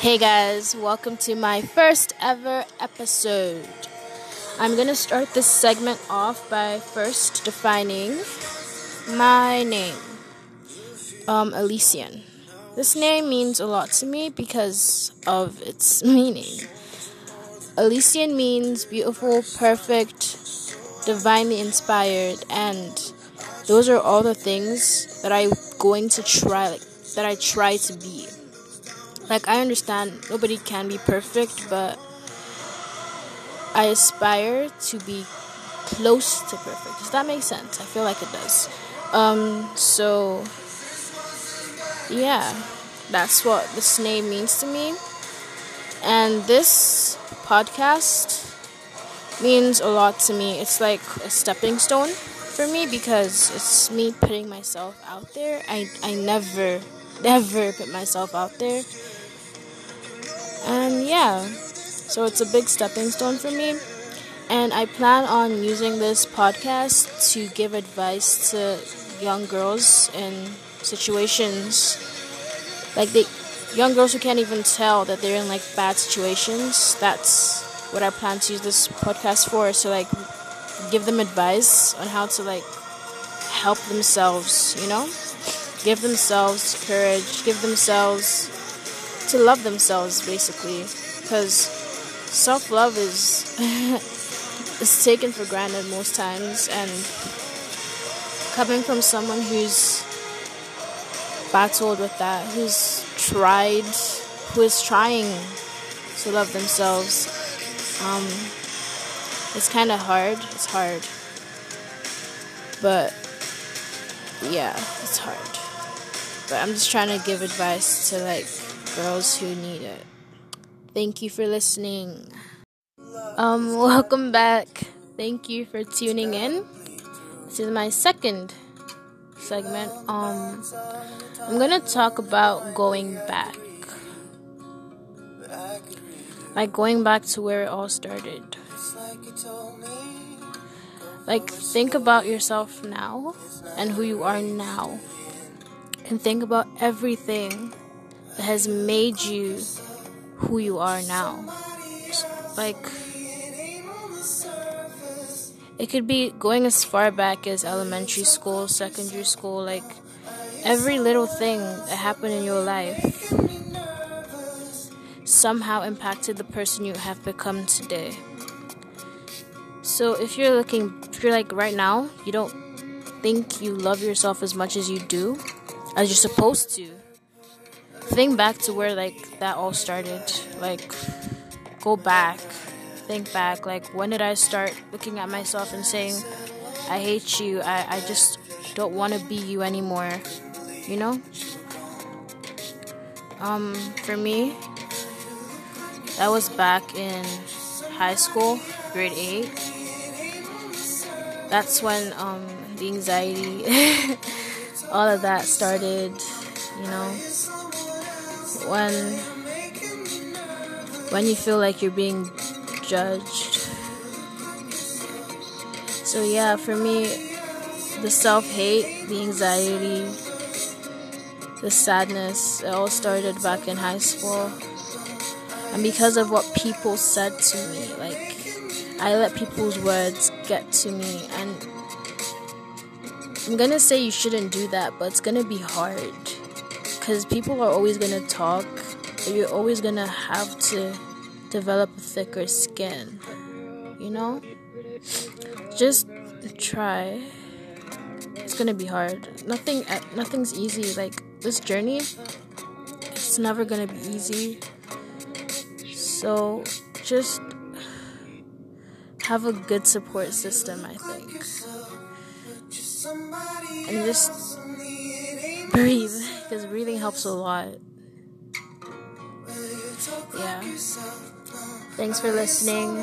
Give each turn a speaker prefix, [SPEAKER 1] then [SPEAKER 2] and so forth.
[SPEAKER 1] Hey guys, welcome to my first ever episode. I'm gonna start this segment off by first defining my name, um, Elysian. This name means a lot to me because of its meaning. Elysian means beautiful, perfect, divinely inspired, and those are all the things that I'm going to try, like, that I try to be. Like, I understand nobody can be perfect, but I aspire to be close to perfect. Does that make sense? I feel like it does. Um, so, yeah, that's what this name means to me. And this podcast means a lot to me. It's like a stepping stone for me because it's me putting myself out there. I, I never, never put myself out there and yeah, so it's a big stepping stone for me. And I plan on using this podcast to give advice to young girls in situations like the young girls who can't even tell that they're in like bad situations. That's what I plan to use this podcast for. So like give them advice on how to like help themselves, you know? Give themselves courage, give themselves to love themselves basically because self-love is is taken for granted most times and coming from someone who's battled with that who's tried who is trying to love themselves um, it's kind of hard it's hard. But yeah it's hard. But i'm just trying to give advice to like girls who need it. Thank you for listening. Um, welcome back. Thank you for tuning in. This is my second segment. Um, I'm gonna talk about going back. Like going back to where it all started. Like, think about yourself now and who you are now. And think about everything has made you who you are now. Like, it could be going as far back as elementary school, secondary school, like every little thing that happened in your life somehow impacted the person you have become today. So if you're looking, if you're like right now, you don't think you love yourself as much as you do, as you're supposed to think back to where like that all started. Like go back, think back. Like when did I start looking at myself and saying, "I hate you. I I just don't want to be you anymore." You know. Um, for me, that was back in high school, grade eight. That's when um the anxiety, all of that started. You know when when you feel like you're being judged. So yeah, for me, the self-hate, the anxiety, the sadness, it all started back in high school. And because of what people said to me, like I let people's words get to me and I'm gonna say you shouldn't do that, but it's gonna be hard because people are always going to talk. You're always going to have to develop a thicker skin. You know? Just try. It's going to be hard. Nothing eh, nothing's easy. Like this journey it's never going to be easy. So just have a good support system, I think. And just breathe because breathing helps a lot. Yeah. Thanks for listening.